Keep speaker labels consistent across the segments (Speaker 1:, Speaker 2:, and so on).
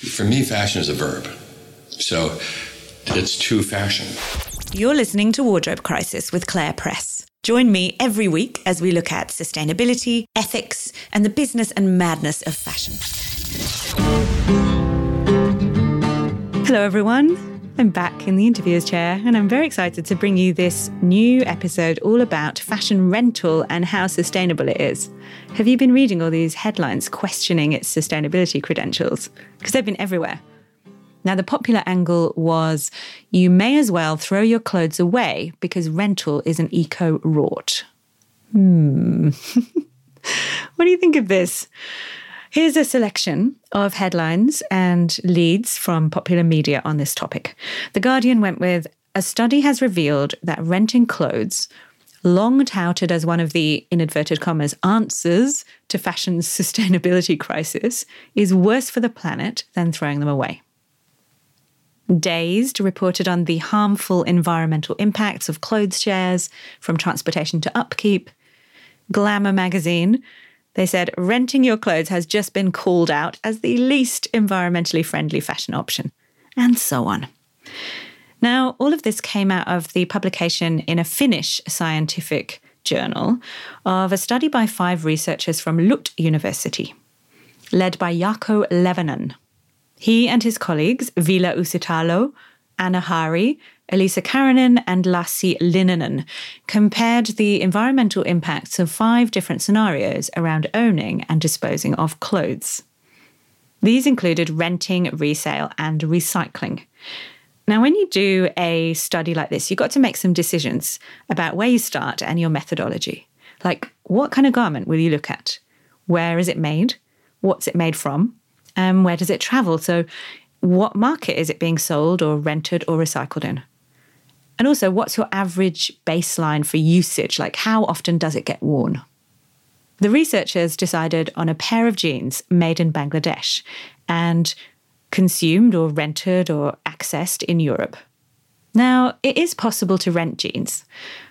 Speaker 1: For me, fashion is a verb. So it's to fashion.
Speaker 2: You're listening to Wardrobe Crisis with Claire Press. Join me every week as we look at sustainability, ethics, and the business and madness of fashion. Hello, everyone. I'm back in the interviewer's chair, and I'm very excited to bring you this new episode all about fashion rental and how sustainable it is. Have you been reading all these headlines questioning its sustainability credentials? Because they've been everywhere. Now, the popular angle was you may as well throw your clothes away because rental is an eco rort. Hmm. what do you think of this? Here's a selection of headlines and leads from popular media on this topic. The Guardian went with A study has revealed that renting clothes, long touted as one of the, in inverted commas, answers to fashion's sustainability crisis, is worse for the planet than throwing them away. Dazed reported on the harmful environmental impacts of clothes shares, from transportation to upkeep. Glamour magazine they said renting your clothes has just been called out as the least environmentally friendly fashion option, and so on. Now, all of this came out of the publication in a Finnish scientific journal of a study by five researchers from LUT University, led by Jarkko Levanen. He and his colleagues, Ville Uusitalo, Anna Härri, Elisa Kareinen and Lassi Linnanen compared the environmental impacts of five different scenarios around owning and disposing of clothes. These included renting, resale, and recycling. Now, when you do a study like this, you've got to make some decisions about where you start and your methodology. Like, what kind of garment will you look at? Where is it made? What's it made from? And where does it travel? So, what market is it being sold or rented or recycled in? And also, what's your average baseline for usage? Like, how often does it get worn? The researchers decided on a pair of jeans made in Bangladesh and consumed or rented or accessed in Europe. Now, it is possible to rent jeans.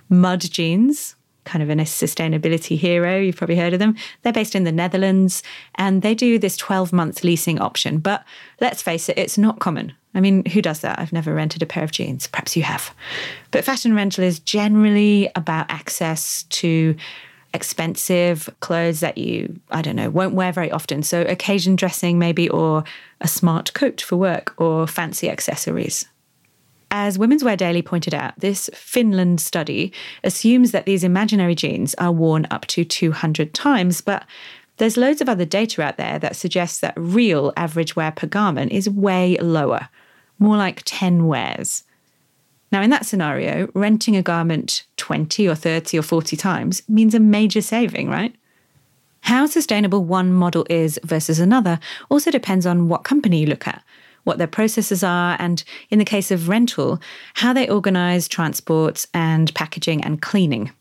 Speaker 2: Mud jeans, kind of a sustainability hero, you've probably heard of them. They're based in the Netherlands and they do this 12 month leasing option. But let's face it, it's not common. I mean, who does that? I've never rented a pair of jeans. Perhaps you have. But fashion rental is generally about access to expensive clothes that you, I don't know, won't wear very often. So occasion dressing, maybe, or a smart coat for work, or fancy accessories. As Women's Wear Daily pointed out, this Finland study assumes that these imaginary jeans are worn up to 200 times, but there's loads of other data out there that suggests that real average wear per garment is way lower more like 10 wears. Now, in that scenario, renting a garment 20 or 30 or 40 times means a major saving, right? How sustainable one model is versus another also depends on what company you look at, what their processes are, and in the case of rental, how they organize transports and packaging and cleaning.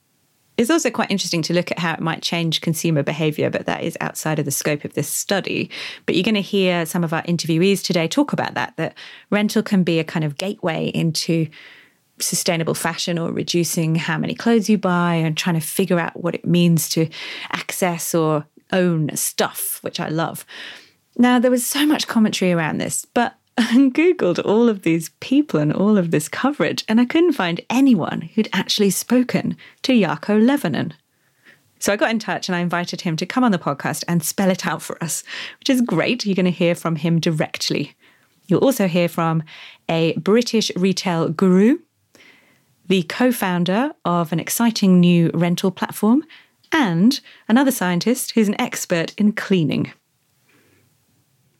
Speaker 2: It's also quite interesting to look at how it might change consumer behavior, but that is outside of the scope of this study. But you're going to hear some of our interviewees today talk about that, that rental can be a kind of gateway into sustainable fashion or reducing how many clothes you buy and trying to figure out what it means to access or own stuff, which I love. Now, there was so much commentary around this, but I Googled all of these people and all of this coverage, and I couldn't find anyone who'd actually spoken to Jarkko Levanen. So I got in touch and I invited him to come on the podcast and spell it out for us, which is great. You're going to hear from him directly. You'll also hear from a British retail guru, the co founder of an exciting new rental platform, and another scientist who's an expert in cleaning.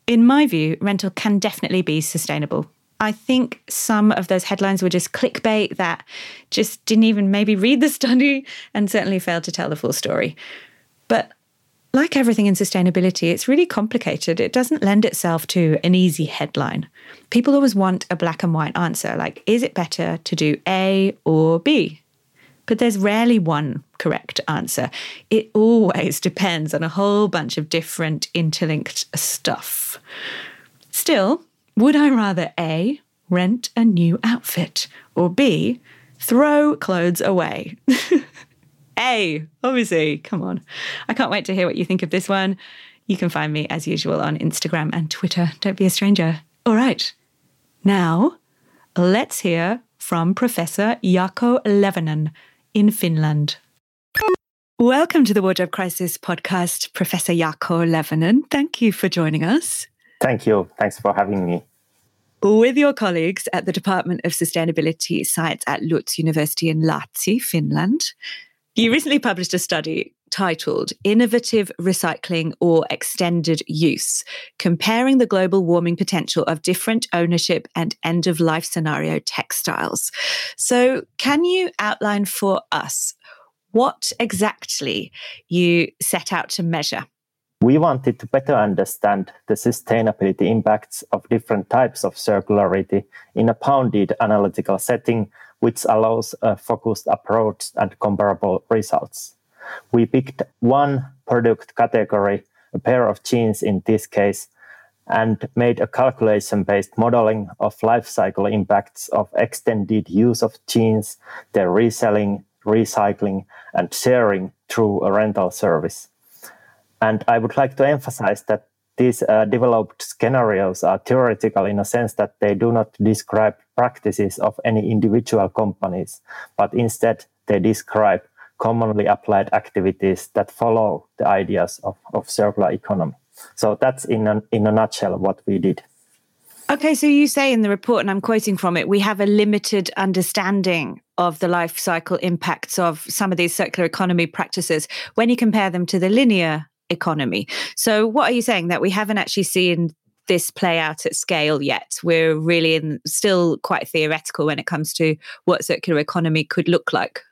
Speaker 2: In my view, rental can definitely be sustainable. I think some of those headlines were just clickbait that just didn't even maybe read the study and certainly failed to tell the full story. But like everything in sustainability, it's really complicated. It doesn't lend itself to an easy headline. People always want a black and white answer like, is it better to do A or B? But there's rarely one correct answer. It always depends on a whole bunch of different interlinked stuff. Still, would I rather A, rent a new outfit, or B, throw clothes away? A, obviously, come on. I can't wait to hear what you think of this one. You can find me as usual on Instagram and Twitter. Don't be a stranger. All right. Now, let's hear from Professor Jarkko Levanen in Finland. Welcome to the Wardrobe Crisis podcast, Professor Jarkko Levanen. Thank you for joining us.
Speaker 3: Thank you. Thanks for having me.
Speaker 2: With your colleagues at the Department of Sustainability Science at LUT University in Lahti, Finland, you recently published a study titled Innovative Recycling or Extended Use Comparing the Global Warming Potential of Different Ownership and End of Life Scenario Textiles. So, can you outline for us what exactly you set out to measure?
Speaker 3: We wanted to better understand the sustainability impacts of different types of circularity in a bounded analytical setting, which allows a focused approach and comparable results. We picked one product category, a pair of jeans in this case, and made a calculation based modeling of life cycle impacts of extended use of jeans, their reselling, recycling, and sharing through a rental service. And I would like to emphasize that these uh, developed scenarios are theoretical in a sense that they do not describe practices of any individual companies, but instead they describe commonly applied activities that follow the ideas of, of circular economy. So that's in a, in a nutshell what we did.
Speaker 2: Okay, so you say in the report, and I'm quoting from it, we have a limited understanding of the life cycle impacts of some of these circular economy practices when you compare them to the linear economy. So, what are you saying that we haven't actually seen this play out at scale yet? We're really in, still quite theoretical when it comes to what circular economy could look like.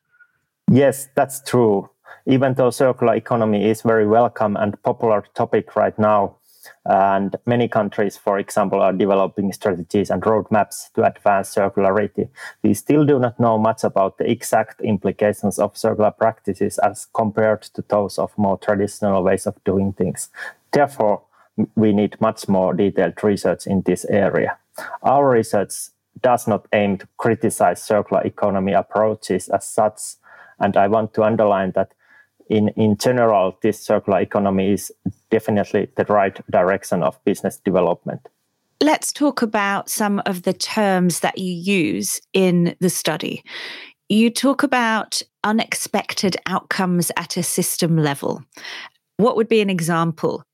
Speaker 3: Yes, that's true. Even though circular economy is very welcome and popular topic right now, and many countries, for example, are developing strategies and roadmaps to advance circularity. We still do not know much about the exact implications of circular practices as compared to those of more traditional ways of doing things. Therefore, we need much more detailed research in this area. Our research does not aim to criticize circular economy approaches as such, and I want to underline that in, in general, this circular economy is definitely the right direction of business development.
Speaker 2: Let's talk about some of the terms that you use in the study. You talk about unexpected outcomes at a system level. What would be an example?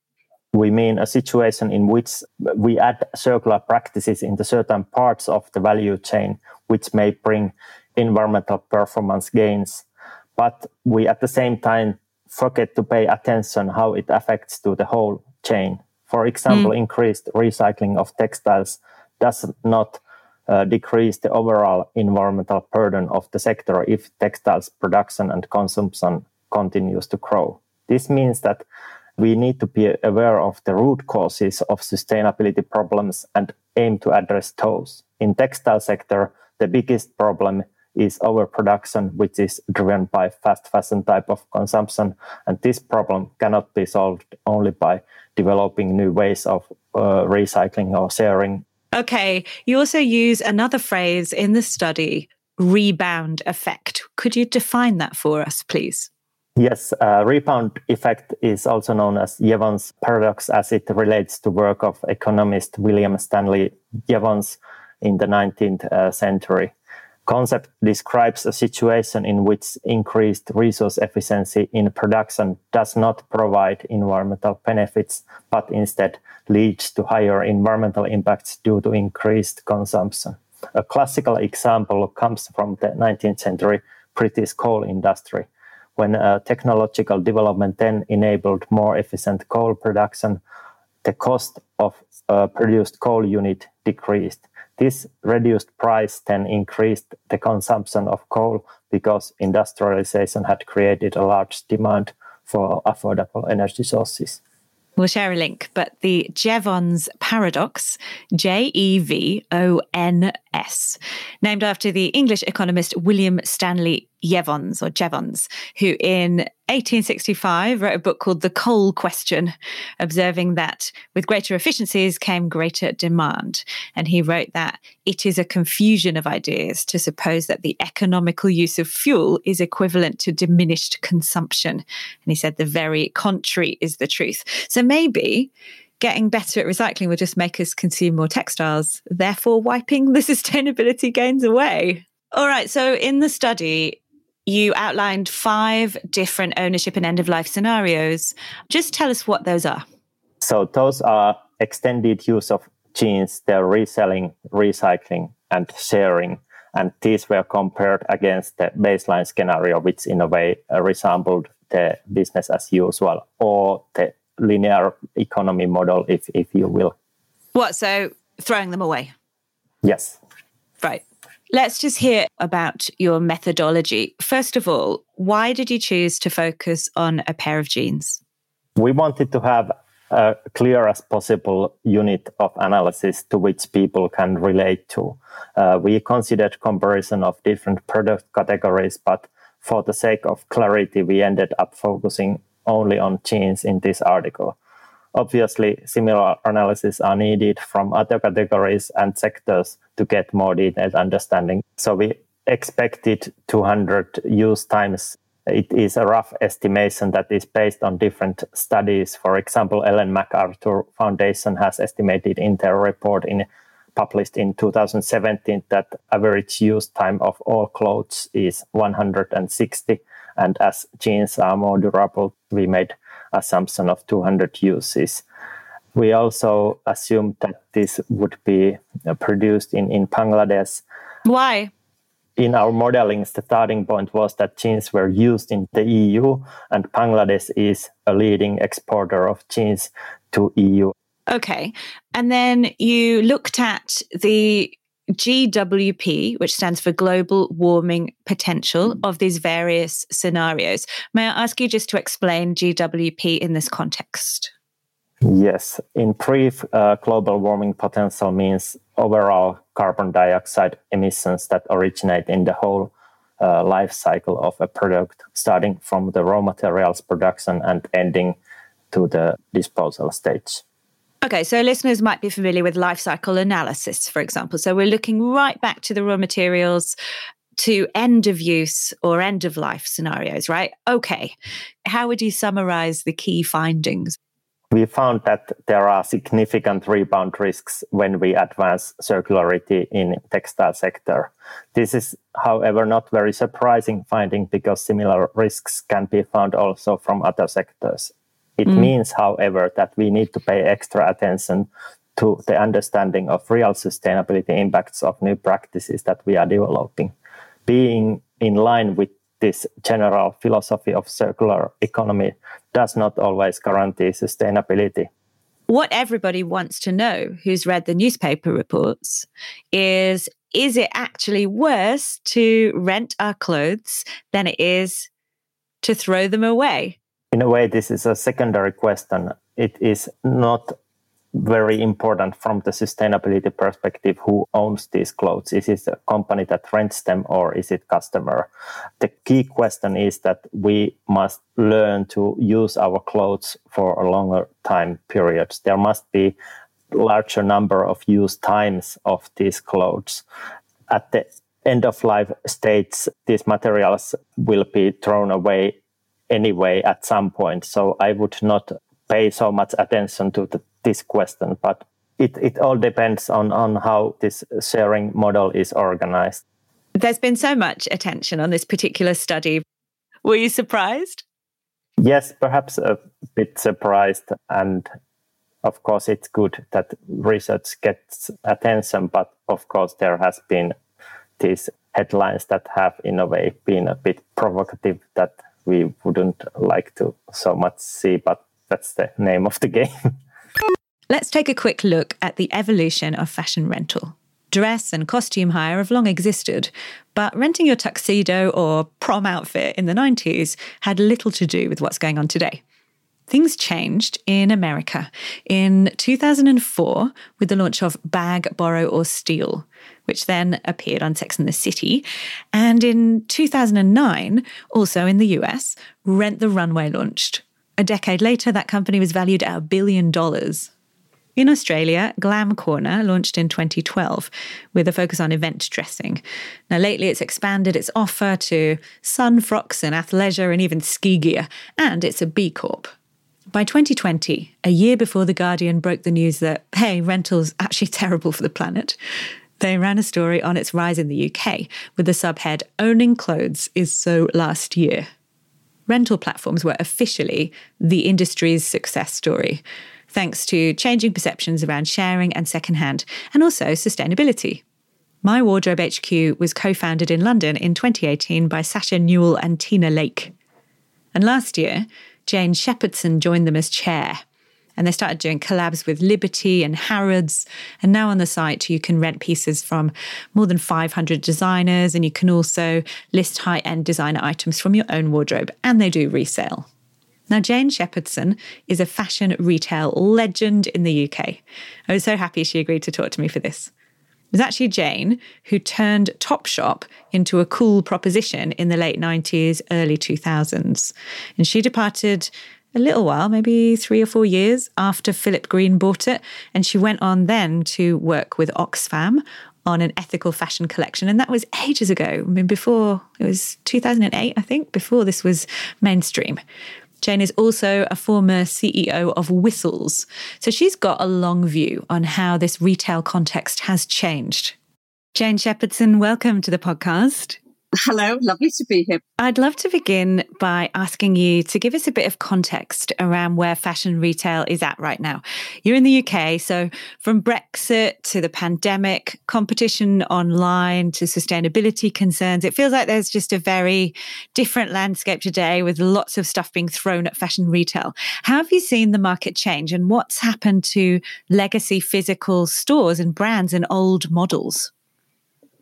Speaker 3: We mean a situation in which we add circular practices into certain parts of the value chain, which may bring environmental performance gains but we at the same time forget to pay attention how it affects to the whole chain. For example, mm. increased recycling of textiles does not uh, decrease the overall environmental burden of the sector if textiles production and consumption continues to grow. This means that we need to be aware of the root causes of sustainability problems and aim to address those. In textile sector, the biggest problem is overproduction, which is driven by fast fashion type of consumption. And this problem cannot be solved only by developing new ways of uh, recycling or sharing.
Speaker 2: Okay. You also use another phrase in the study, rebound effect. Could you define that for us, please?
Speaker 3: Yes, uh, rebound effect is also known as Jevons paradox as it relates to work of economist William Stanley Jevons in the 19th uh, century concept describes a situation in which increased resource efficiency in production does not provide environmental benefits, but instead leads to higher environmental impacts due to increased consumption. A classical example comes from the 19th century British coal industry. When uh, technological development then enabled more efficient coal production, the cost of a produced coal unit decreased this reduced price then increased the consumption of coal because industrialization had created a large demand for affordable energy sources.
Speaker 2: We'll share a link, but the Jevons paradox, J E V O N S, named after the English economist William Stanley Jevons or Jevons, who in 1865 wrote a book called The Coal Question, observing that with greater efficiencies came greater demand. And he wrote that it is a confusion of ideas to suppose that the economical use of fuel is equivalent to diminished consumption. And he said the very contrary is the truth. So maybe getting better at recycling will just make us consume more textiles, therefore wiping the sustainability gains away. All right. So in the study, you outlined five different ownership and end of life scenarios. Just tell us what those are.
Speaker 3: So, those are extended use of jeans, their reselling, recycling, and sharing. And these were compared against the baseline scenario, which in a way resembled the business as usual or the linear economy model, if, if you will.
Speaker 2: What? So, throwing them away?
Speaker 3: Yes.
Speaker 2: Right. Let's just hear about your methodology. First of all, why did you choose to focus on a pair of jeans?
Speaker 3: We wanted to have a clear as possible unit of analysis to which people can relate to. Uh, we considered comparison of different product categories, but for the sake of clarity, we ended up focusing only on jeans in this article. Obviously, similar analyses are needed from other categories and sectors to get more detailed understanding. So we expected 200 use times. It is a rough estimation that is based on different studies. For example, Ellen MacArthur Foundation has estimated in their report in published in 2017 that average use time of all clothes is 160 and as jeans are more durable we made assumption of 200 uses. We also assumed that this would be uh, produced in, in Bangladesh.
Speaker 2: Why?
Speaker 3: In our modeling, the starting point was that jeans were used in the EU, and Bangladesh is a leading exporter of jeans to EU.
Speaker 2: Okay. And then you looked at the GWP, which stands for Global Warming Potential, of these various scenarios. May I ask you just to explain GWP in this context?
Speaker 3: Yes. In brief, uh, global warming potential means overall carbon dioxide emissions that originate in the whole uh, life cycle of a product, starting from the raw materials production and ending to the disposal stage.
Speaker 2: Okay, so listeners might be familiar with life cycle analysis, for example. So we're looking right back to the raw materials to end of use or end of life scenarios, right? Okay. How would you summarize the key findings?
Speaker 3: We found that there are significant rebound risks when we advance circularity in textile sector. This is, however, not very surprising finding because similar risks can be found also from other sectors. It mm. means, however, that we need to pay extra attention to the understanding of real sustainability impacts of new practices that we are developing. Being in line with this general philosophy of circular economy does not always guarantee sustainability.
Speaker 2: What everybody wants to know who's read the newspaper reports is is it actually worse to rent our clothes than it is to throw them away?
Speaker 3: In a way, this is a secondary question. It is not very important from the sustainability perspective who owns these clothes. Is it a company that rents them or is it customer? The key question is that we must learn to use our clothes for a longer time periods. There must be larger number of use times of these clothes. At the end of life stage these materials will be thrown away anyway at some point. So I would not pay so much attention to the, this question, but it, it all depends on, on how this sharing model is organized.
Speaker 2: There's been so much attention on this particular study. Were you surprised?
Speaker 3: Yes, perhaps a bit surprised. And of course, it's good that research gets attention, but of course, there has been these headlines that have, in a way, been a bit provocative that we wouldn't like to so much see, but that's the name of the game.
Speaker 2: Let's take a quick look at the evolution of fashion rental. Dress and costume hire have long existed, but renting your tuxedo or prom outfit in the 90s had little to do with what's going on today. things changed in America in 2004 with the launch of Bag, Borrow, or Steal, which then appeared on Sex and the City. And in 2009, also in the US, Rent the Runway launched. A decade later, that company was valued at a billion dollars. In Australia, Glam Corner launched in 2012 with a focus on event dressing. Now, lately, it's expanded its offer to sun frocks and athleisure and even ski gear, and it's a B Corp. By 2020, a year before The Guardian broke the news that, hey, rental's actually terrible for the planet, they ran a story on its rise in the UK with the subhead Owning Clothes is So Last Year. Rental platforms were officially the industry's success story, thanks to changing perceptions around sharing and secondhand, and also sustainability. My Wardrobe HQ was co founded in London in 2018 by Sacha Newall and Tina Lake. And last year, Jane Shepherdson joined them as chair. And they started doing collabs with Liberty and Harrods. And now on the site, you can rent pieces from more than 500 designers. And you can also list high end designer items from your own wardrobe. And they do resale. Now, Jane Shepherdson is a fashion retail legend in the UK. I was so happy she agreed to talk to me for this. It was actually Jane who turned Topshop into a cool proposition in the late 90s, early 2000s. And she departed a little while, maybe three or four years after Philip Green bought it. And she went on then to work with Oxfam on an ethical fashion collection. And that was ages ago. I mean, before it was 2008, I think, before this was mainstream. Jane is also a former CEO of Whistles. So she's got a long view on how this retail context has changed. Jane Shepherdson, welcome to the podcast.
Speaker 4: Hello, lovely to be here.
Speaker 2: I'd love to begin by asking you to give us a bit of context around where fashion retail is at right now. You're in the UK, so from Brexit to the pandemic, competition online to sustainability concerns, it feels like there's just a very different landscape today with lots of stuff being thrown at fashion retail. How have you seen the market change and what's happened to legacy physical stores and brands and old models?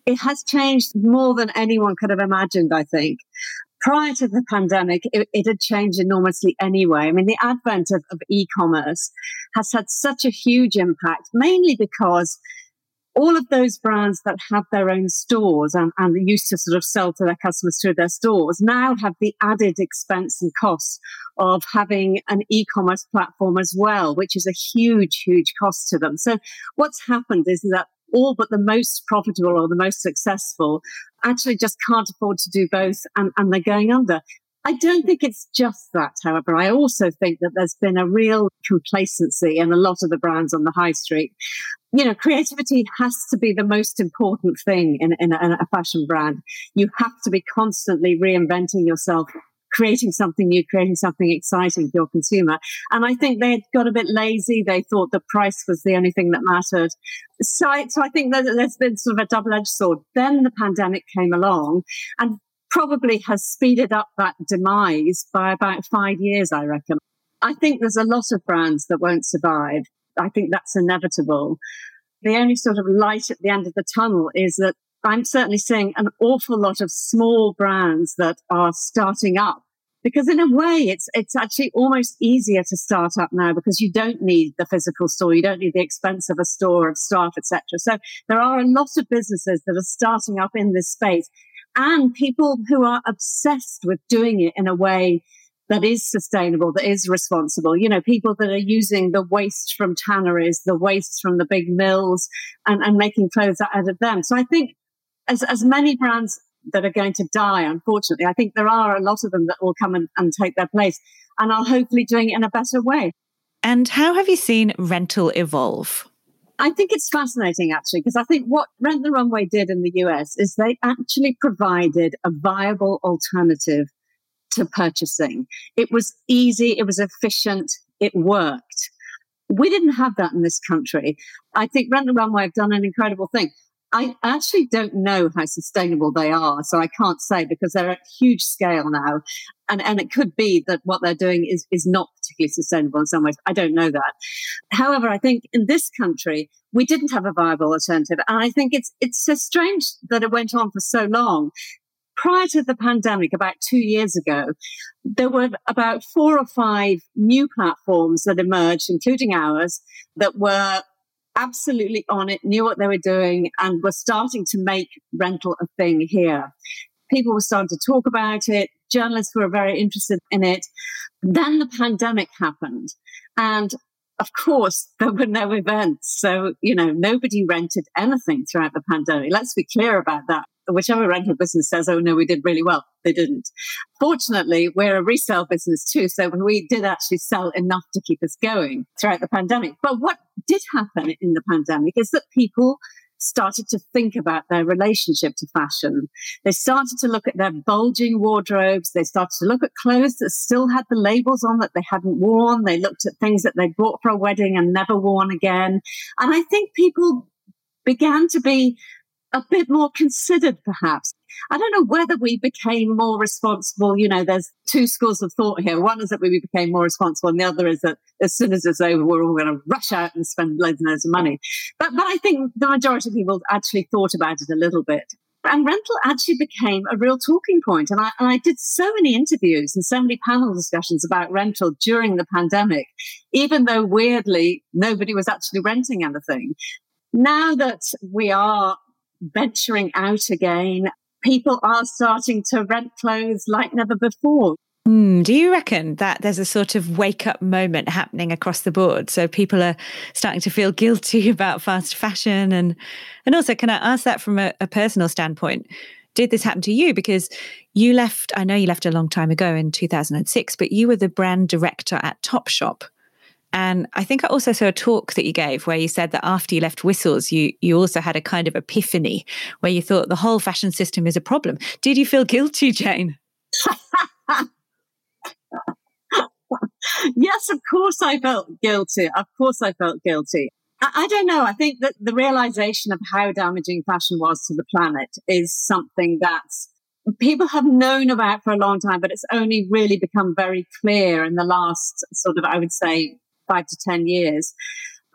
Speaker 4: It has changed more than anyone could have imagined, I think. Prior to the pandemic, it, it had changed enormously anyway. I mean, the advent of, of e commerce has had such a huge impact, mainly because all of those brands that have their own stores and, and used to sort of sell to their customers through their stores now have the added expense and cost of having an e-commerce platform as well, which is a huge, huge cost to them. So what's happened is that all but the most profitable or the most successful actually just can't afford to do both and, and they're going under. I don't think it's just that, however. I also think that there's been a real complacency in a lot of the brands on the high street. You know, creativity has to be the most important thing in, in, a, in a fashion brand. You have to be constantly reinventing yourself creating something new, creating something exciting for your consumer. And I think they got a bit lazy. They thought the price was the only thing that mattered. So I, so I think there's been sort of a double edged sword. Then the pandemic came along and probably has speeded up that demise by about five years, I reckon. I think there's a lot of brands that won't survive. I think that's inevitable. The only sort of light at the end of the tunnel is that I'm certainly seeing an awful lot of small brands that are starting up because in a way it's it's actually almost easier to start up now because you don't need the physical store you don't need the expense of a store of staff etc so there are a lot of businesses that are starting up in this space and people who are obsessed with doing it in a way that is sustainable, that is responsible. You know, people that are using the waste from tanneries, the waste from the big mills, and, and making clothes out of them. So I think as, as many brands that are going to die, unfortunately, I think there are a lot of them that will come and, and take their place and are hopefully doing it in a better way.
Speaker 2: And how have you seen rental evolve?
Speaker 4: I think it's fascinating actually, because I think what Rent the Runway did in the US is they actually provided a viable alternative to purchasing. It was easy, it was efficient, it worked. We didn't have that in this country. I think Rent the Runway have done an incredible thing. I actually don't know how sustainable they are, so I can't say because they're at huge scale now. And, and it could be that what they're doing is, is not particularly sustainable in some ways. I don't know that. However, I think in this country, we didn't have a viable alternative. And I think it's, it's so strange that it went on for so long prior to the pandemic, about two years ago, there were about four or five new platforms that emerged, including ours, that were absolutely on it, knew what they were doing, and were starting to make rental a thing here. People were starting to talk about it. Journalists were very interested in it. Then the pandemic happened. And of course, there were no events. So, you know, nobody rented anything throughout the pandemic. Let's be clear about that. Whichever rental business says, oh, no, we did really well, they didn't. Fortunately, we're a resale business too. So we did actually sell enough to keep us going throughout the pandemic. But what did happen in the pandemic is that people started to think about their relationship to fashion. They started to look at their bulging wardrobes. They started to look at clothes that still had the labels on that they hadn't worn. They looked at things that they'd bought for a wedding and never worn again. And I think people began to be a bit more considered, perhaps. I don't know whether we became more responsible. You know, there's two schools of thought here. One is that we became more responsible, and the other is that as soon as it's over, we're all going to rush out and spend loads and loads of money. But, but I think the majority of people actually thought about it a little bit. And rental actually became a real talking point. And I, and I did so many interviews and so many panel discussions about rental during the pandemic, even though weirdly nobody was actually renting anything. Now that we are venturing out again. People are starting to rent clothes like never before.
Speaker 2: Mm, do you reckon that there's a sort of wake up moment happening across the board? So people are starting to feel guilty about fast fashion, and and also, can I ask that from a, a personal standpoint? Did this happen to you? Because you left. I know you left a long time ago in 2006, but you were the brand director at Topshop. And I think I also saw a talk that you gave where you said that after you left Whistles, you you also had a kind of epiphany where you thought the whole fashion system is a problem. Did you feel guilty, Jane?
Speaker 4: yes, of course I felt guilty. Of course I felt guilty. I, I don't know. I think that the realization of how damaging fashion was to the planet is something that's people have known about for a long time, but it's only really become very clear in the last sort of, I would say, five to 10 years.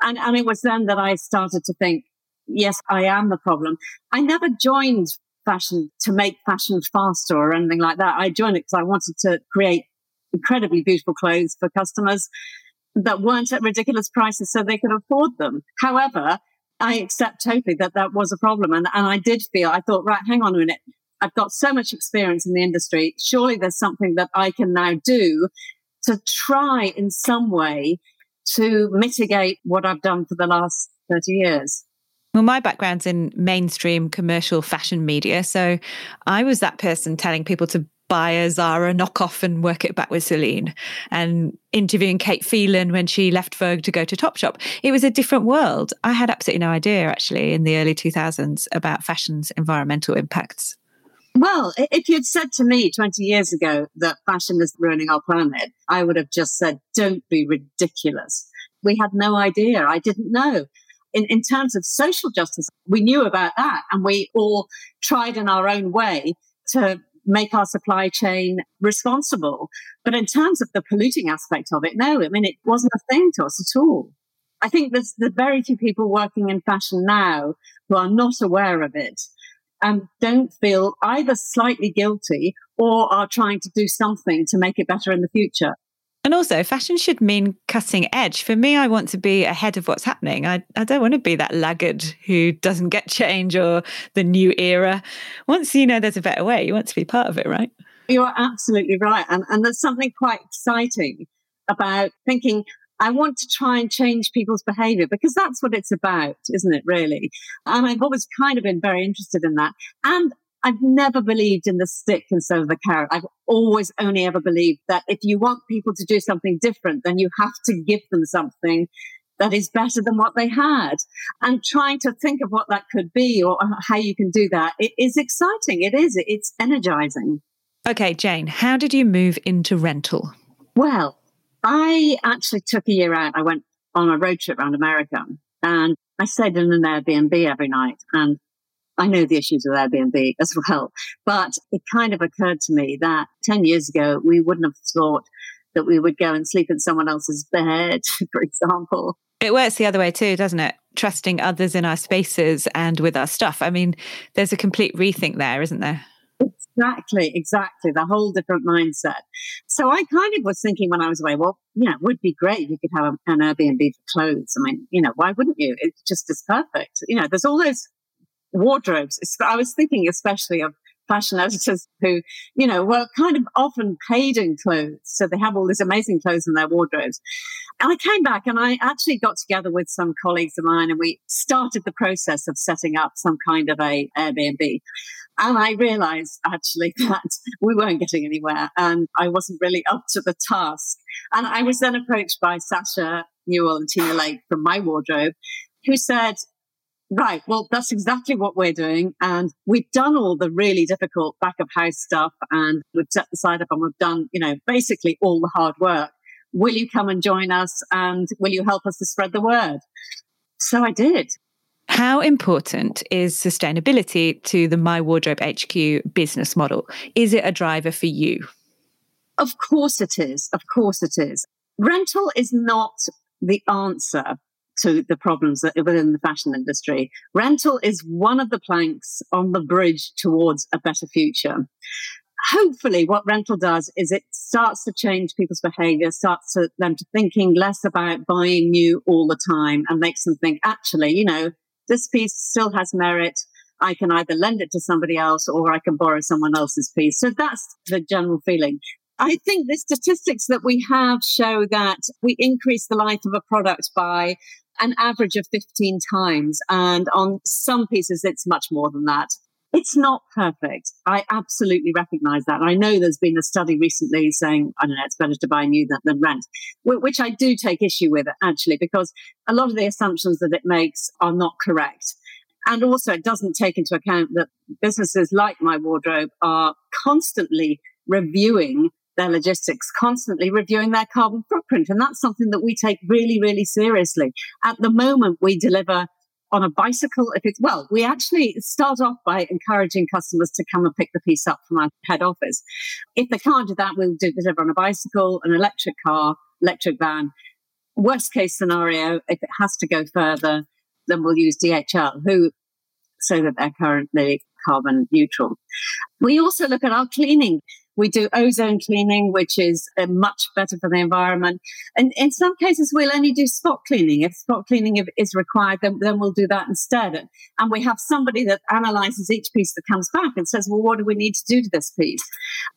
Speaker 4: And, and it was then that I started to think, yes, I am the problem. I never joined fashion to make fashion faster or anything like that. I joined it because I wanted to create incredibly beautiful clothes for customers that weren't at ridiculous prices so they could afford them. However, I accept totally that that was a problem. And, and I did feel, I thought, right, hang on a minute. I've got so much experience in the industry. Surely there's something that I can now do to try in some way to mitigate what I've done for the last 30 years.
Speaker 2: Well, my background's in mainstream commercial fashion media. So I was that person telling people to buy a Zara knockoff and work it back with Celine and interviewing Kate Phelan when she left Vogue to go to Topshop. It was a different world. I had absolutely no idea actually in the early 2000s about fashion's environmental impacts.
Speaker 4: Well, if you'd said to me 20 years ago that fashion is ruining our planet, I would have just said, don't be ridiculous. We had no idea. I didn't know. In, in terms of social justice, we knew about that and we all tried in our own way to make our supply chain responsible. But in terms of the polluting aspect of it, no, I mean, it wasn't a thing to us at all. I think there's the very few people working in fashion now who are not aware of it and don't feel either slightly guilty or are trying to do something to make it better in the future.
Speaker 2: And also, fashion should mean cutting edge. For me, I want to be ahead of what's happening. I, I don't want to be that laggard who doesn't get change or the new era. Once you know there's a better way, you want to be part of it, right?
Speaker 4: You're absolutely right. And, and there's something quite exciting about thinking, I want to try and change people's behavior because that's what it's about, isn't it, really? And I've always kind of been very interested in that. And I've never believed in the stick instead of the carrot. I've always only ever believed that if you want people to do something different, then you have to give them something that is better than what they had. And trying to think of what that could be or how you can do that it is exciting. It is. It's energizing.
Speaker 2: Okay, Jane, how did you move into rental?
Speaker 4: Well, I actually took a year out. I went on a road trip around America and I stayed in an Airbnb every night. And I know the issues with Airbnb as well. But it kind of occurred to me that 10 years ago, we wouldn't have thought that we would go and sleep in someone else's bed, for example.
Speaker 2: It works the other way too, doesn't it? Trusting others in our spaces and with our stuff. I mean, there's a complete rethink there, isn't there?
Speaker 4: Exactly, exactly. The whole different mindset. So I kind of was thinking when I was away, well, you know, it would be great if you could have an Airbnb for clothes. I mean, you know, why wouldn't you? It's just as perfect. You know, there's all those wardrobes. I was thinking especially of fashion editors who, you know, were kind of often paid in clothes. So they have all these amazing clothes in their wardrobes. And I came back and I actually got together with some colleagues of mine and we started the process of setting up some kind of a Airbnb. And I realized actually that we weren't getting anywhere and I wasn't really up to the task. And I was then approached by Sacha Newall and Tina Lake from my wardrobe who said, Right. Well, that's exactly what we're doing. And we've done all the really difficult back of house stuff and we've set the site up and we've done, you know, basically all the hard work. Will you come and join us? And will you help us to spread the word? So I did.
Speaker 2: How important is sustainability to the My Wardrobe HQ business model? Is it a driver for you?
Speaker 4: Of course it is. Of course it is. Rental is not the answer to the problems that within the fashion industry. Rental is one of the planks on the bridge towards a better future. Hopefully, what rental does is it starts to change people's behavior, starts to them to thinking less about buying new all the time and makes them think, actually, you know, this piece still has merit. I can either lend it to somebody else or I can borrow someone else's piece. So that's the general feeling. I think the statistics that we have show that we increase the life of a product by an average of 15 times. And on some pieces, it's much more than that. It's not perfect. I absolutely recognize that. I know there's been a study recently saying, I don't know, it's better to buy new than, than rent, which I do take issue with actually, because a lot of the assumptions that it makes are not correct. And also, it doesn't take into account that businesses like my wardrobe are constantly reviewing their logistics, constantly reviewing their carbon footprint. And that's something that we take really, really seriously. At the moment, we deliver on a bicycle. If it's, well, we actually start off by encouraging customers to come and pick the piece up from our head office. If they can't do that, we'll do deliver on a bicycle, an electric car, electric van. Worst case scenario, if it has to go further, then we'll use DHL, who so that they're currently carbon neutral. We also look at our cleaning. We do ozone cleaning, which is uh, much better for the environment. And in some cases, we'll only do spot cleaning. If spot cleaning is required, then, then we'll do that instead. And we have somebody that analyzes each piece that comes back and says, well, what do we need to do to this piece?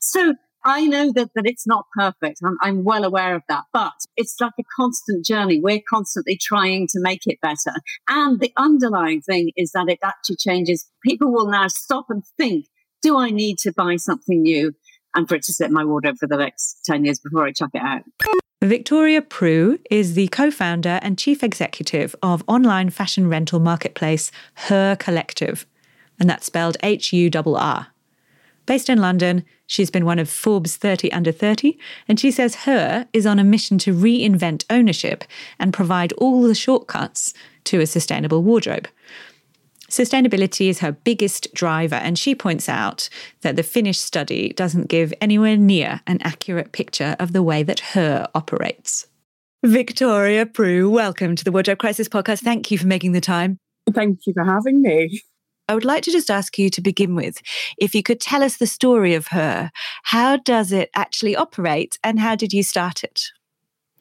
Speaker 4: So I know that, that it's not perfect. I'm, I'm well aware of that, but it's like a constant journey. We're constantly trying to make it better. And the underlying thing is that it actually changes. People will now stop and think, do I need to buy something new? And for it to sit in my wardrobe for the next 10 years before I chuck it out.
Speaker 2: Victoria Prew is the co founder and chief executive of online fashion rental marketplace HURR Collective, and that's spelled H U R R. Based in London, she's been one of Forbes 30 under 30, and she says HURR is on a mission to reinvent ownership and provide all the shortcuts to a sustainable wardrobe. Sustainability is her biggest driver, and she points out that the Finnish study doesn't give anywhere near an accurate picture of the way that HURR operates. Victoria Prew, welcome to the Wardrobe Crisis podcast. Thank you for making the time.
Speaker 5: Thank you for having me.
Speaker 2: I would like to just ask you to begin with if you could tell us the story of HURR. How does it actually operate, and how did you start it?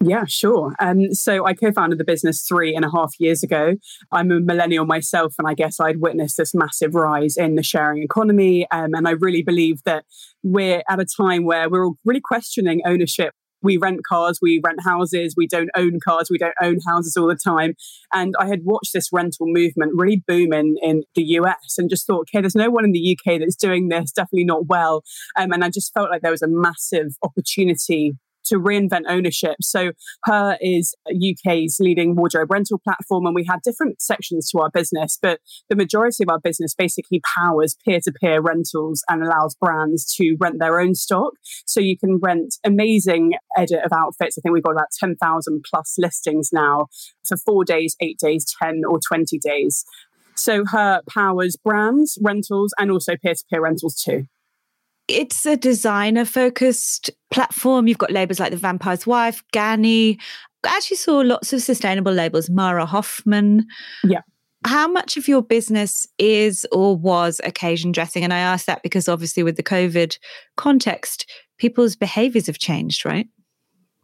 Speaker 5: Yeah, sure. Um, so I co-founded the business three and a half years ago. I'm a millennial myself, and I guess I'd witnessed this massive rise in the sharing economy. Um, and I really believe that we're at a time where we're all really questioning ownership. We rent cars, we rent houses, we don't own cars, we don't own houses all the time. And I had watched this rental movement really boom in, in the US and just thought, okay, there's no one in the UK that's doing this, definitely not well. Um, and I just felt like there was a massive opportunity to reinvent ownership. So HURR is UK's leading wardrobe rental platform, and we have different sections to our business, but the majority of our business basically powers peer-to-peer rentals and allows brands to rent their own stock. So you can rent amazing edit of outfits. I think we've got about 10,000 plus listings now for four days, eight days, 10 or 20 days. So HURR powers brands, rentals, and also peer to peer rentals too.
Speaker 2: It's a designer focused platform. You've got labels like The Vampire's Wife, Ganni. I actually saw lots of sustainable labels, Mara Hoffman.
Speaker 5: Yeah.
Speaker 2: how much of your business is or was occasion dressing? And I ask that because obviously, with the COVID context, people's behaviors have changed, right?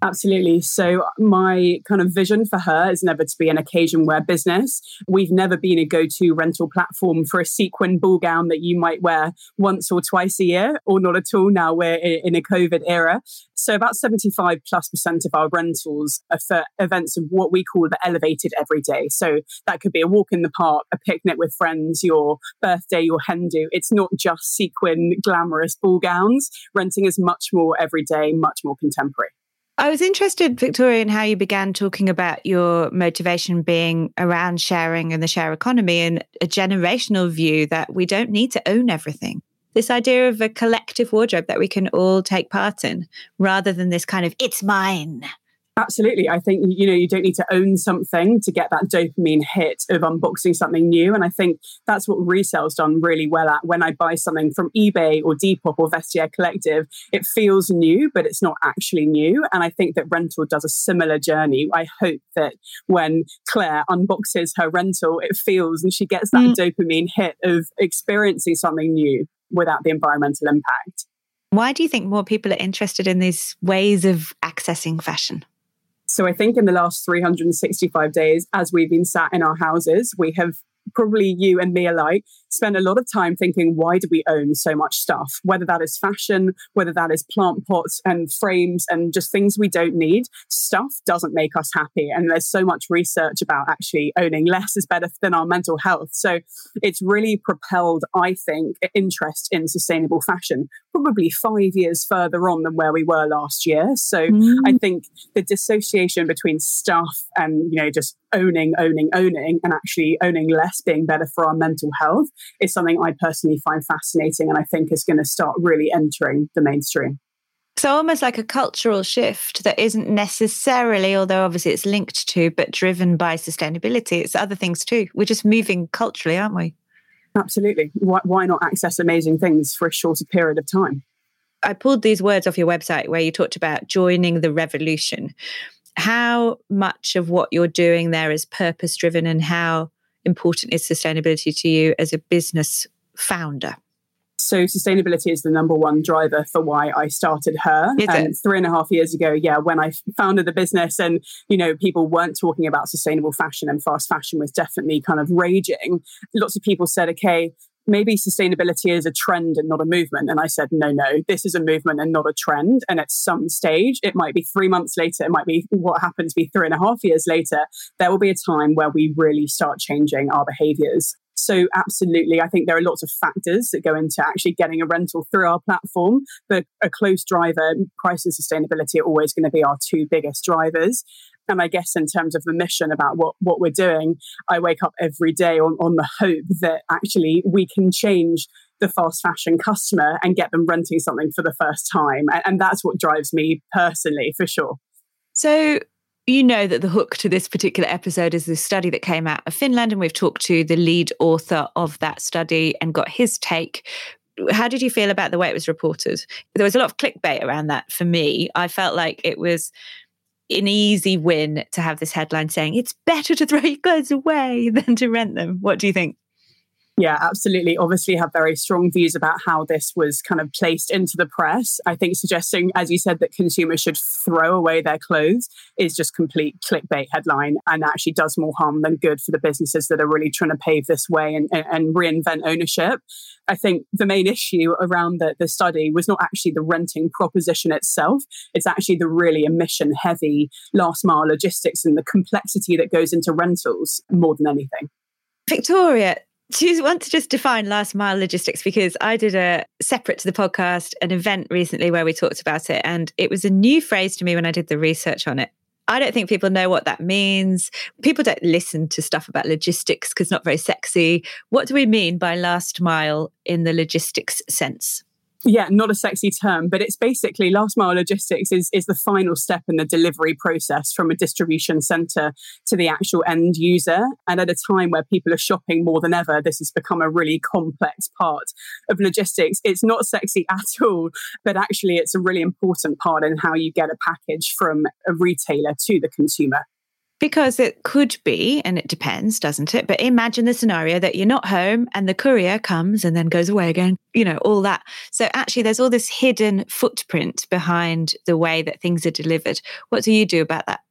Speaker 5: Absolutely. So, my kind of vision for HURR is never to be an occasion wear business. We've never been a go to rental platform for a sequin ball gown that you might wear once or twice a year, or not at all. Now we're in a COVID era. So, about 75 plus percent of our rentals are for events of what we call the elevated everyday. So, that could be a walk in the park, a picnic with friends, your birthday, your hen do. It's not just sequin, glamorous ball gowns. Renting is much more everyday, much more contemporary.
Speaker 2: I was interested, Victoria, in how you began talking about your motivation being around sharing and the share economy and a generational view that we don't need to own everything. This idea of a collective wardrobe that we can all take part in rather than this kind of, it's mine.
Speaker 5: Absolutely. I think, you know, you don't need to own something to get that dopamine hit of unboxing something new. And I think that's what resale's done really well at. When I buy something from eBay or Depop or Vestiaire Collective, it feels new, but it's not actually new. And I think that rental does a similar journey. I hope that when Clare unboxes her rental, it feels and she gets that mm. dopamine hit of experiencing something new without the environmental impact.
Speaker 2: Why do you think more people are interested in these ways of accessing fashion?
Speaker 5: So I think in the last 365 days, as we've been sat in our houses, we have probably you and me alike, spend a lot of time thinking, why do we own so much stuff? Whether that is fashion, whether that is plant pots and frames and just things we don't need, stuff doesn't make us happy. And there's so much research about actually owning less is better than our mental health. So it's really propelled, I think, interest in sustainable fashion, probably five years further on than where we were last year. So mm. I think the dissociation between stuff and, you know, just owning, owning, owning, and actually owning less being better for our mental health is something I personally find fascinating and I think is going to start really entering the mainstream.
Speaker 2: So, almost like a cultural shift that isn't necessarily, although obviously it's linked to, but driven by sustainability. It's other things too. We're just moving culturally, aren't we?
Speaker 5: Absolutely. Why, why not access amazing things for a shorter period of time?
Speaker 2: I pulled these words off your website where you talked about joining the revolution. How much of what you're doing there is purpose driven and how important is sustainability to you as a business founder?
Speaker 5: So sustainability is the number one driver for why I started HURR.
Speaker 2: And
Speaker 5: three and a half years ago, yeah, when I founded the business and, you know, people weren't talking about sustainable fashion and fast fashion was definitely kind of raging. Lots of people said, okay, maybe sustainability is a trend and not a movement. And I said, no, no, this is a movement and not a trend. And at some stage, it might be three months later, it might be what happens to be three and a half years later, there will be a time where we really start changing our behaviors. So, absolutely, I think there are lots of factors that go into actually getting a rental through our platform. But a close driver, price and sustainability are always going to be our two biggest drivers. And I guess in terms of the mission about what, what we're doing, I wake up every day on, on the hope that actually we can change the fast fashion customer and get them renting something for the first time. And, and that's what drives me personally, for sure.
Speaker 2: So, you know that the hook to this particular episode is this study that came out of Finland, and we've talked to the lead author of that study and got his take. How did you feel about the way it was reported? There was a lot of clickbait around that for me. I felt like it was an easy win to have this headline saying it's better to throw your clothes away than to rent them. What do you think?
Speaker 5: Yeah, absolutely. Obviously, have very strong views about how this was kind of placed into the press. I think suggesting, as you said, that consumers should throw away their clothes is just complete clickbait headline and actually does more harm than good for the businesses that are really trying to pave this way and, and reinvent ownership. I think the main issue around the, the study was not actually the renting proposition itself, it's actually the really emission heavy last mile logistics and the complexity that goes into rentals more than anything.
Speaker 2: Victoria, do you want to just define last mile logistics? Because I did a separate to the podcast, an event recently where we talked about it, and it was a new phrase to me when I did the research on it. I don't think people know what that means. People don't listen to stuff about logistics because not very sexy. What do we mean by last mile in the logistics sense?
Speaker 5: Yeah, not a sexy term, but it's basically last mile logistics is, is the final step in the delivery process from a distribution center to the actual end user. And at a time where people are shopping more than ever, this has become a really complex part of logistics. It's not sexy at all, but actually it's a really important part in how you get a package from a retailer to the consumer.
Speaker 2: Because it could be, and it depends, doesn't it? But imagine the scenario that you're not home and the courier comes and then goes away again, you know, all that. So actually, there's all this hidden footprint behind the way that things are delivered. What do you do about that?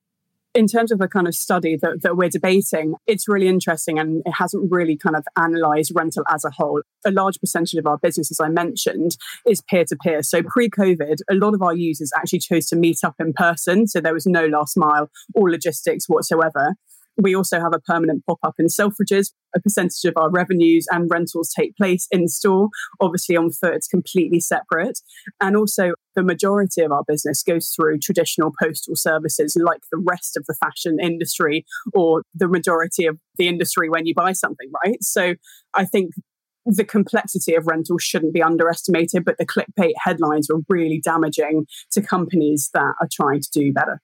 Speaker 5: In terms of the kind of study that, that we're debating, it's really interesting and it hasn't really kind of analysed rental as a whole. A large percentage of our business, as I mentioned, is peer to peer. So pre COVID, a lot of our users actually chose to meet up in person. So there was no last mile or logistics whatsoever. We also have a permanent pop up in Selfridges. A percentage of our revenues and rentals take place in store. Obviously, on foot, it's completely separate. And also, the majority of our business goes through traditional postal services like the rest of the fashion industry or the majority of the industry when you buy something, right? So I think the complexity of rental shouldn't be underestimated, but the clickbait headlines are really damaging to companies that are trying to do better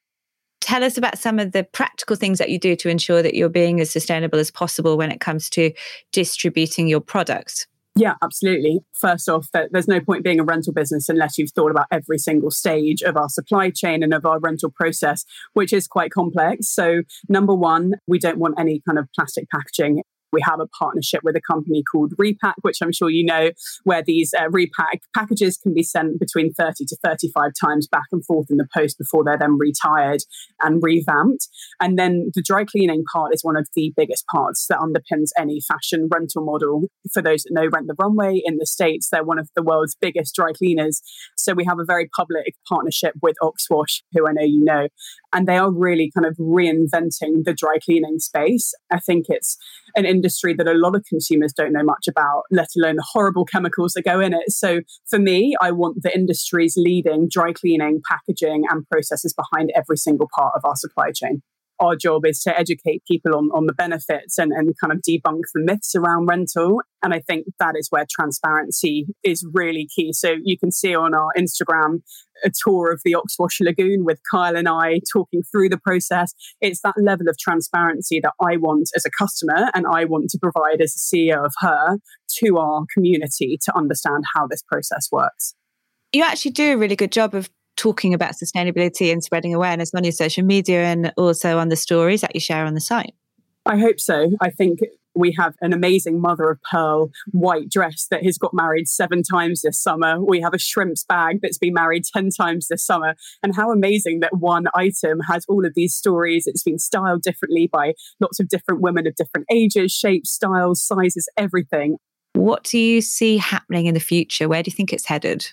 Speaker 2: tell us about some of the practical things that you do to ensure that you're being as sustainable as possible when it comes to distributing your products.
Speaker 5: Yeah, absolutely. First off, there's no point being a rental business unless you've thought about every single stage of our supply chain and of our rental process, which is quite complex. So, number one, we don't want any kind of plastic packaging we have a partnership with a company called RePack, which I'm sure you know, where these uh, RePack packages can be sent between 30 to 35 times back and forth in the post before they're then retired and revamped. And then the dry cleaning part is one of the biggest parts that underpins any fashion rental model. For those that know Rent the Runway in the States, they're one of the world's biggest dry cleaners. So we have a very public partnership with Oxwash, who I know you know, and they are really kind of reinventing the dry cleaning space. I think it's an industry that a lot of consumers don't know much about, let alone the horrible chemicals that go in it. So for me, I want the industry's leading dry cleaning, packaging, and processes behind every single part of our supply chain our job is to educate people on, on the benefits and, and kind of debunk the myths around rental. And I think that is where transparency is really key. So you can see on our Instagram a tour of the Oxwash Lagoon with Kyle and I talking through the process. It's that level of transparency that I want as a customer and I want to provide as a CEO of HURR to our community to understand how this process works.
Speaker 2: You actually do a really good job of talking about sustainability and spreading awareness on your social media and also on the stories that you share on the site?
Speaker 5: I hope so. I think we have an amazing mother of pearl white dress that has got married seven times this summer. We have a shrimps bag that's been married 10 times this summer. And how amazing that one item has all of these stories. It's been styled differently by lots of different women of different ages, shapes, styles, sizes, everything.
Speaker 2: What do you see happening in the future? Where do you think it's headed?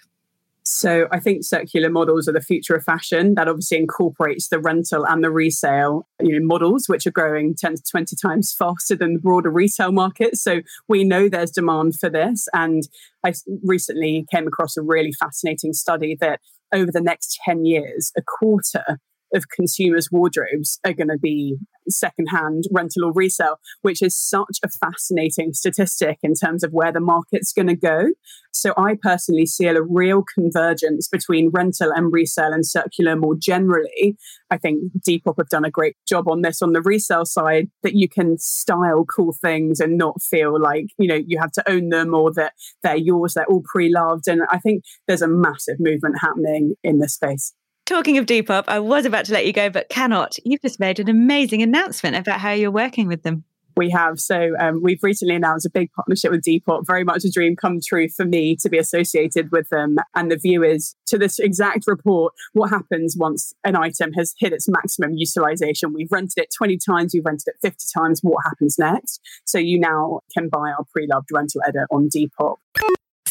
Speaker 5: So I think circular models are the future of fashion. That obviously incorporates the rental and the resale you know, models, which are growing 10 to 20 times faster than the broader retail market. So we know there's demand for this. And I recently came across a really fascinating study that over the next 10 years, a quarter of consumers' wardrobes are going to be secondhand rental or resale, which is such a fascinating statistic in terms of where the market's going to go. So I personally see a real convergence between rental and resale and circular more generally. I think Depop have done a great job on this on the resale side that you can style cool things and not feel like, you know, you have to own them or that they're yours, they're all pre-loved. And I think there's a massive movement happening in this space.
Speaker 2: Talking of Depop, I was about to let you go, but cannot. You've just made an amazing announcement about how you're working with them.
Speaker 5: We have. So um, we've recently announced a big partnership with Depop. Very much a dream come true for me to be associated with them. And the view is to this exact report what happens once an item has hit its maximum utilization. We've rented it 20 times, we've rented it 50 times. What happens next? So you now can buy our pre loved rental edit on Depop.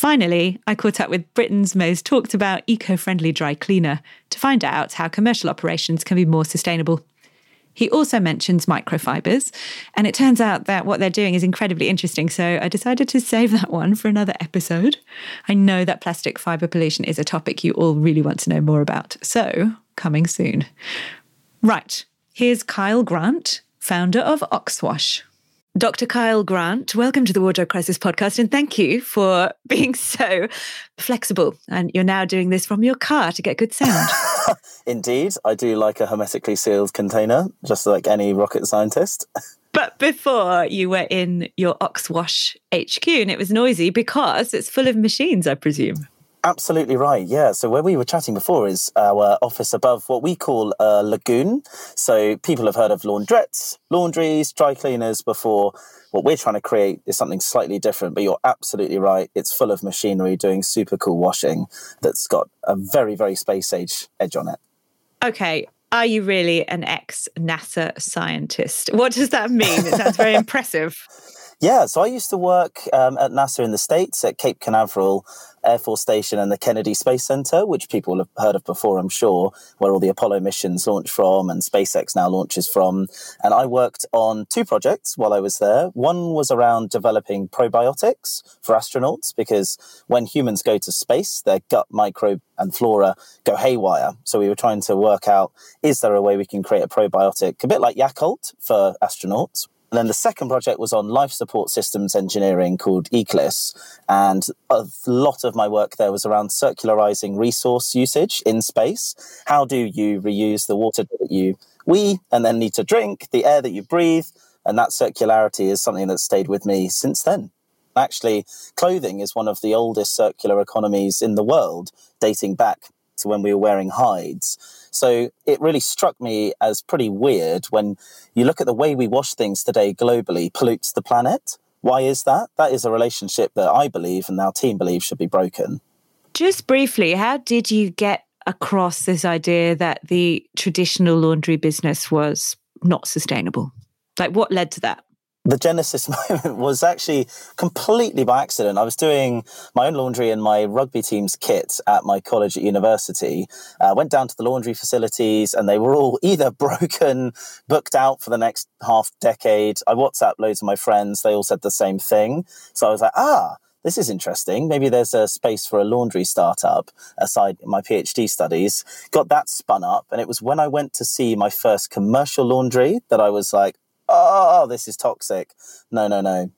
Speaker 2: Finally, I caught up with Britain's most talked about eco friendly dry cleaner to find out how commercial operations can be more sustainable. He also mentions microfibers, and it turns out that what they're doing is incredibly interesting. So I decided to save that one for another episode. I know that plastic fiber pollution is a topic you all really want to know more about. So, coming soon. Right, here's Kyle Grant, founder of Oxwash. Dr. Kyle Grant, welcome to the Wardrobe Crisis podcast and thank you for being so flexible. And you're now doing this from your car to get good sound.
Speaker 6: Indeed, I do like a hermetically sealed container, just like any rocket scientist.
Speaker 2: but before you were in your Oxwash HQ and it was noisy because it's full of machines, I presume.
Speaker 6: Absolutely right. Yeah. So where we were chatting before is our office above what we call a lagoon. So people have heard of laundrettes, laundries, dry cleaners before. What we're trying to create is something slightly different, but you're absolutely right. It's full of machinery doing super cool washing that's got a very, very space age edge on it.
Speaker 2: Okay. Are you really an ex NASA scientist? What does that mean? It sounds very impressive.
Speaker 6: Yeah, so I used to work um, at NASA in the States at Cape Canaveral Air Force Station and the Kennedy Space Center, which people have heard of before, I'm sure, where all the Apollo missions launch from and SpaceX now launches from. And I worked on two projects while I was there. One was around developing probiotics for astronauts because when humans go to space, their gut microbe and flora go haywire. So we were trying to work out is there a way we can create a probiotic, a bit like Yakult for astronauts, and then the second project was on life support systems engineering called ECLSS. And a lot of my work there was around circularizing resource usage in space. How do you reuse the water that you we and then need to drink, the air that you breathe? And that circularity is something that's stayed with me since then. Actually, clothing is one of the oldest circular economies in the world, dating back to when we were wearing hides. So it really struck me as pretty weird when you look at the way we wash things today globally pollutes the planet. Why is that? That is a relationship that I believe and our team believes should be broken.
Speaker 2: Just briefly, how did you get across this idea that the traditional laundry business was not sustainable? Like, what led to that?
Speaker 6: The genesis moment was actually completely by accident. I was doing my own laundry in my rugby team's kit at my college at university. Uh, went down to the laundry facilities and they were all either broken, booked out for the next half decade. I WhatsApp loads of my friends. They all said the same thing. So I was like, ah, this is interesting. Maybe there's a space for a laundry startup aside my PhD studies. Got that spun up. And it was when I went to see my first commercial laundry that I was like, oh, this is toxic. No, no, no.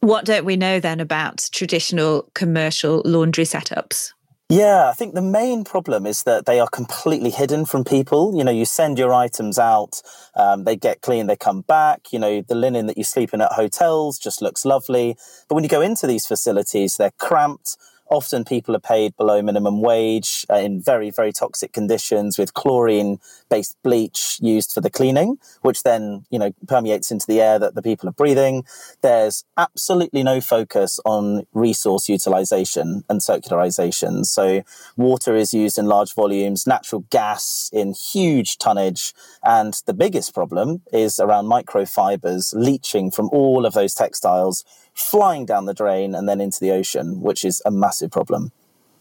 Speaker 2: What don't we know then about traditional commercial laundry setups?
Speaker 6: Yeah, I think the main problem is that they are completely hidden from people. You know, you send your items out, um, they get clean, they come back. You know, the linen that you sleep in at hotels just looks lovely. But when you go into these facilities, they're cramped Often people are paid below minimum wage uh, in very, very toxic conditions with chlorine based bleach used for the cleaning, which then, you know, permeates into the air that the people are breathing. There's absolutely no focus on resource utilization and circularization. So water is used in large volumes, natural gas in huge tonnage. And the biggest problem is around microfibers leaching from all of those textiles flying down the drain and then into the ocean, which is a massive problem.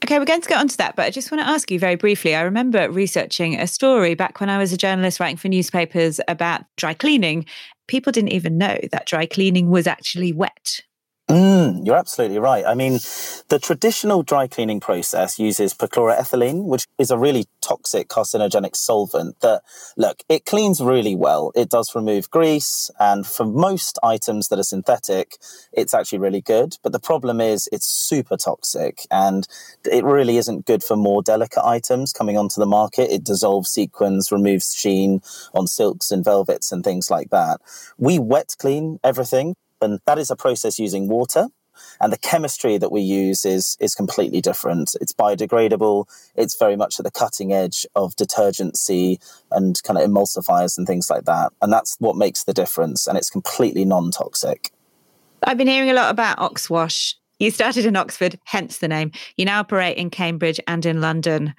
Speaker 2: Okay, we're going to get onto that, but I just want to ask you very briefly. I remember researching a story back when I was a journalist writing for newspapers about dry cleaning. People didn't even know that dry cleaning was actually wet.
Speaker 6: Mm, you're absolutely right. I mean, the traditional dry cleaning process uses perchloroethylene, which is a really toxic carcinogenic solvent that, look, it cleans really well. It does remove grease. And for most items that are synthetic, it's actually really good. But the problem is it's super toxic and it really isn't good for more delicate items coming onto the market. It dissolves sequins, removes sheen on silks and velvets and things like that. We wet clean everything and that is a process using water. And the chemistry that we use is, is completely different. It's biodegradable. It's very much at the cutting edge of detergency and kind of emulsifiers and things like that. And that's what makes the difference. And it's completely non toxic.
Speaker 2: I've been hearing a lot about Oxwash. You started in Oxford, hence the name. You now operate in Cambridge and in London.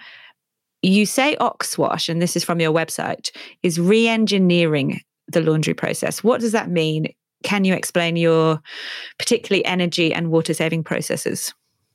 Speaker 2: You say Oxwash, and this is from your website, is re engineering the laundry process. What does that mean? Can you explain your particularly energy and water saving processes?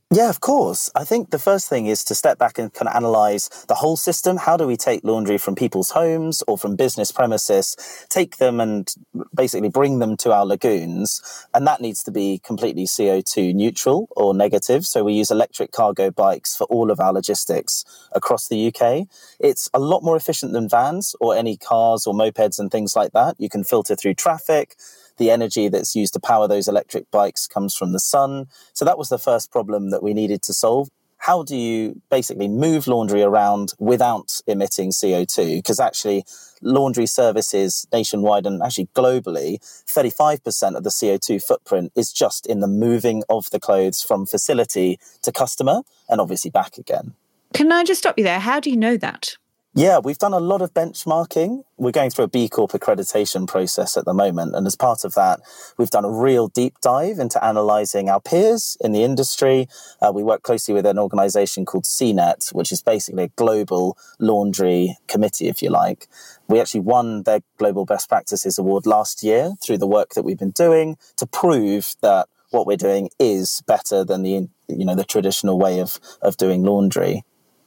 Speaker 6: Yeah, of course. I think the first thing is to step back and kind of analyze the whole system. How do we take laundry from people's homes or from business premises, take them and basically bring them to our lagoons? And that needs to be completely CO2 neutral or negative. So we use electric cargo bikes for all of our logistics across the UK. It's a lot more efficient than vans or any cars or mopeds and things like that. You can filter through traffic the energy that's used to power those electric bikes comes from the sun. So that was the first problem that we needed to solve. how do you basically move laundry around without emitting CO2? Because actually, laundry services nationwide and actually globally, 35% of the CO2 footprint is just in the moving of the clothes from facility to customer and obviously back again.
Speaker 2: Can I just stop you there? How do you know that?
Speaker 6: Yeah, we've done a lot of benchmarking. We're going through a B Corp accreditation process at the moment. And as part of that, we've done a real deep dive into analyzing our peers in the industry. Uh, we work closely with an organization called CINET, which is basically a global laundry committee, if you like. We actually won their Global Best Practices Award last year through the work that we've been doing to prove that what we're doing is better than the you know the traditional way of of doing laundry.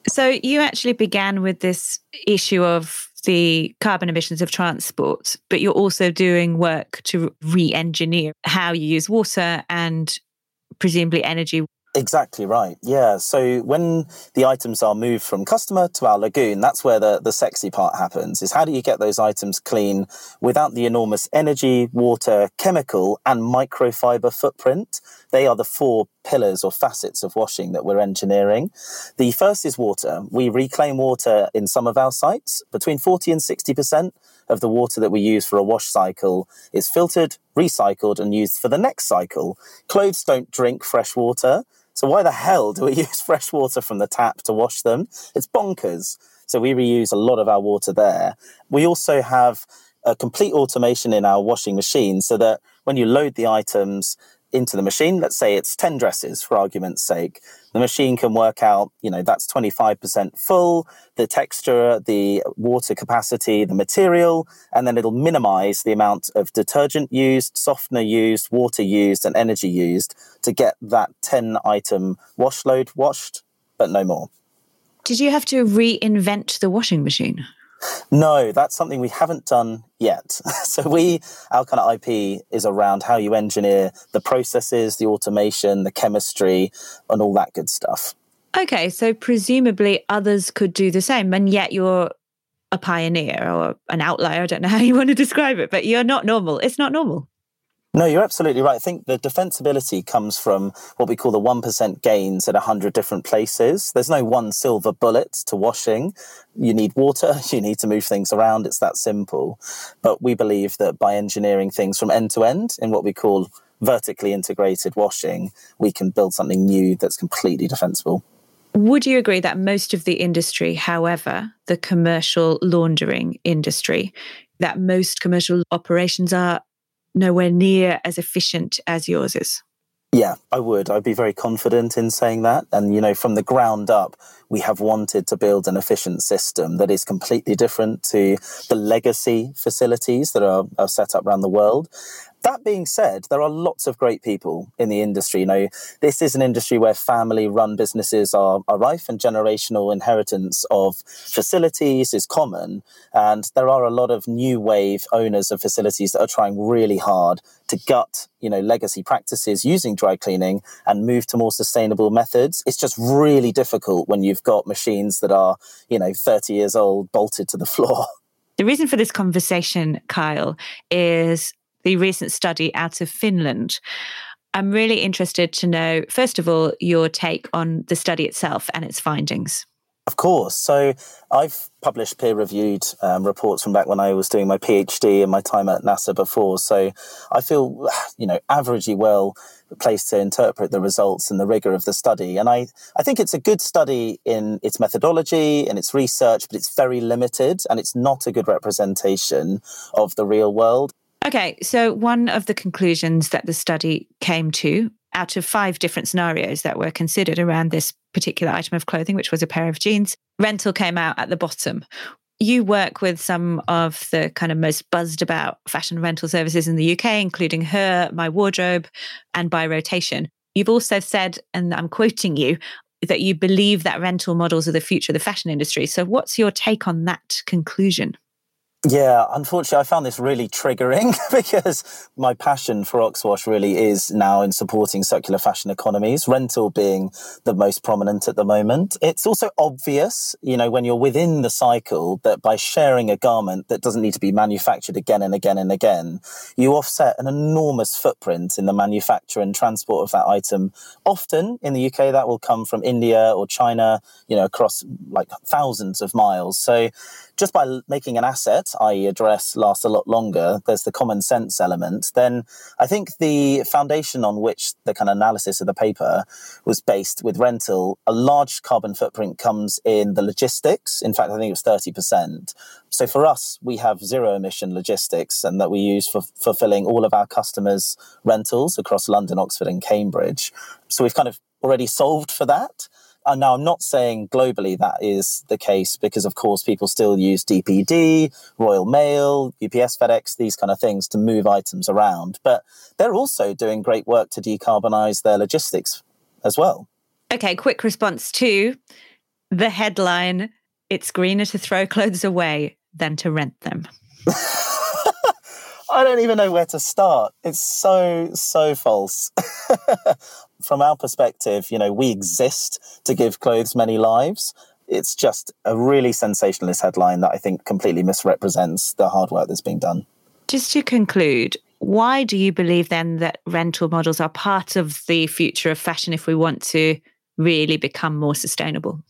Speaker 2: So you actually began with this issue of the carbon emissions of transport, but you're also doing work to re engineer how you use water and presumably energy
Speaker 6: Exactly right. Yeah. So when the items are moved from customer to our lagoon, that's where the, the sexy part happens is how do you get those items clean without the enormous energy, water, chemical, and microfiber footprint? They are the four pillars or facets of washing that we're engineering. The first is water. We reclaim water in some of our sites. Between 40 and 60% of the water that we use for a wash cycle is filtered, recycled, and used for the next cycle. Clothes don't drink fresh water. So why the hell do we use fresh water from the tap to wash them? It's bonkers. So we reuse a lot of our water there. We also have a complete automation in our washing machine so that when you load the items, into the machine. Let's say it's 10 dresses for argument's sake. The machine can work out, you know, that's 25% full, the texture, the water capacity, the material, and then it'll minimize the amount of detergent used, softener used, water used, and energy used to get that 10 item wash load washed, but no more.
Speaker 2: Did you have to reinvent the washing machine?
Speaker 6: No, that's something we haven't done yet. so we, our kind of IP is around how you engineer the processes, the automation, the chemistry, and all that good stuff.
Speaker 2: Okay, so presumably others could do the same, and yet you're a pioneer or an outlier. I don't know how you want to describe it, but you're not normal. It's not normal.
Speaker 6: No, you're absolutely right. I think the defensibility comes from what we call the 1% gains at 100 different places. There's no one silver bullet to washing. You need water, you need to move things around. It's that simple. But we believe that by engineering things from end to end in what we call vertically integrated washing, we can build something new that's completely defensible.
Speaker 2: Would you agree that most of the industry, however, the commercial laundering industry, that most commercial operations are nowhere near as efficient as yours is.
Speaker 6: Yeah, I would. I'd be very confident in saying that. And, you know, from the ground up, we have wanted to build an efficient system that is completely different to the legacy facilities that are, are set up around the world. That being said, there are lots of great people in the industry. You know, this is an industry where family run businesses are, are rife and generational inheritance of facilities is common. And there are a lot of new wave owners of facilities that are trying really hard to gut, you know, legacy practices using dry cleaning and move to more sustainable methods. It's just really difficult when you've got machines that are, you know, 30 years old bolted to the floor.
Speaker 2: The reason for this conversation, Kyle, is the recent study out of Finland. I'm really interested to know, first of all, your take on the study itself and its findings.
Speaker 6: Of course. So I've published peer reviewed um, reports from back when I was doing my PhD and my time at NASA before. So I feel, you know, averagely well placed to interpret the results and the rigor of the study. And I, I think it's a good study in its methodology and its research, but it's very limited and it's not a good representation of the real world.
Speaker 2: Okay, so one of the conclusions that the study came to out of five different scenarios that were considered around this particular item of clothing, which was a pair of jeans, rental came out at the bottom. You work with some of the kind of most buzzed about fashion rental services in the UK, including HURR, My Wardrobe, and By Rotation. You've also said, and I'm quoting you, that you believe that rental models are the future of the fashion industry. So, what's your take on that conclusion?
Speaker 6: Yeah, unfortunately, I found this really triggering because my passion for Oxwash really is now in supporting circular fashion economies, rental being the most prominent at the moment. It's also obvious, you know, when you're within the cycle that by sharing a garment that doesn't need to be manufactured again and again and again, you offset an enormous footprint in the manufacture and transport of that item. Often in the UK, that will come from India or China, you know, across like thousands of miles. So just by making an asset, i.e., a dress, last a lot longer, there's the common sense element. Then I think the foundation on which the kind of analysis of the paper was based with rental, a large carbon footprint comes in the logistics. In fact, I think it was 30%. So for us, we have zero emission logistics and that we use for fulfilling all of our customers' rentals across London, Oxford, and Cambridge. So we've kind of already solved for that. And now I'm not saying globally that is the case because, of course, people still use DPD, Royal Mail, UPS, FedEx, these kind of things to move items around. But they're also doing great work to decarbonize their logistics as well.
Speaker 2: Okay, quick response to the headline It's greener to throw clothes away than to rent them.
Speaker 6: I don't even know where to start. It's so, so false. From our perspective, you know, we exist to give clothes many lives. It's just a really sensationalist headline that I think completely misrepresents the hard work that's being done.
Speaker 2: Just to conclude, why do you believe then that rental models are part of the future of fashion if we want to really become more sustainable?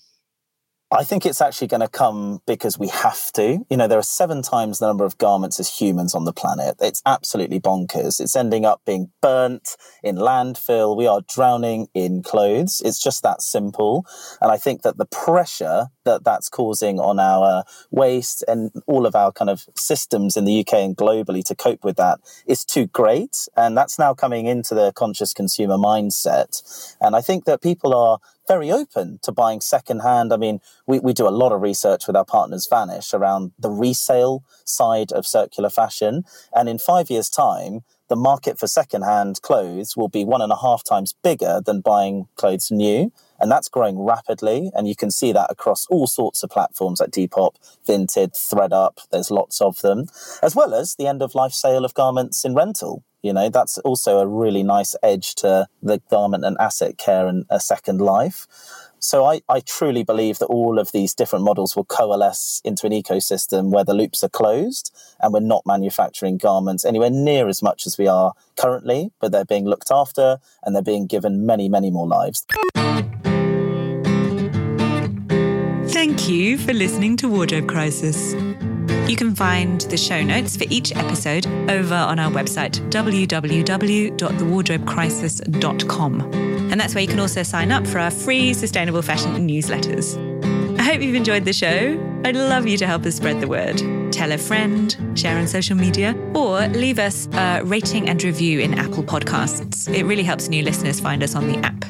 Speaker 6: I think it's actually going to come because we have to. You know, there are seven times the number of garments as humans on the planet. It's absolutely bonkers. It's ending up being burnt in landfill. We are drowning in clothes. It's just that simple. And I think that the pressure that that's causing on our waste and all of our kind of systems in the UK and globally to cope with that is too great. And that's now coming into the conscious consumer mindset. And I think that people are very open to buying secondhand. I mean, we, we do a lot of research with our partners Vanish around the resale side of circular fashion. And in five years' time, the market for secondhand clothes will be one and a half times bigger than buying clothes new. And that's growing rapidly. And you can see that across all sorts of platforms like Depop, Vinted, ThredUp. There's lots of them, as well as the end of life sale of garments in rental. You know, that's also a really nice edge to the garment and asset care and a second life. So I, I truly believe that all of these different models will coalesce into an ecosystem where the loops are closed and we're not manufacturing garments anywhere near as much as we are currently, but they're being looked after and they're being given many, many more lives.
Speaker 2: Thank you for listening to Wardrobe Crisis. You can find the show notes for each episode over on our website, www.thewardrobecrisis.com. And that's where you can also sign up for our free sustainable fashion newsletters. I hope you've enjoyed the show. I'd love you to help us spread the word. Tell a friend, share on social media, or leave us a rating and review in Apple Podcasts. It really helps new listeners find us on the app.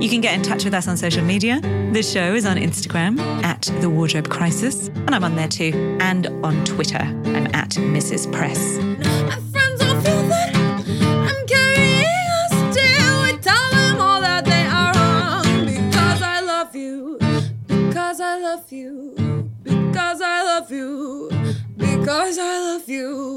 Speaker 2: You can get in touch with us on social media. The show is on Instagram at The Wardrobe Crisis, and I'm on there too. And on Twitter, I'm at Mrs. Press.
Speaker 7: you because I love you because I love you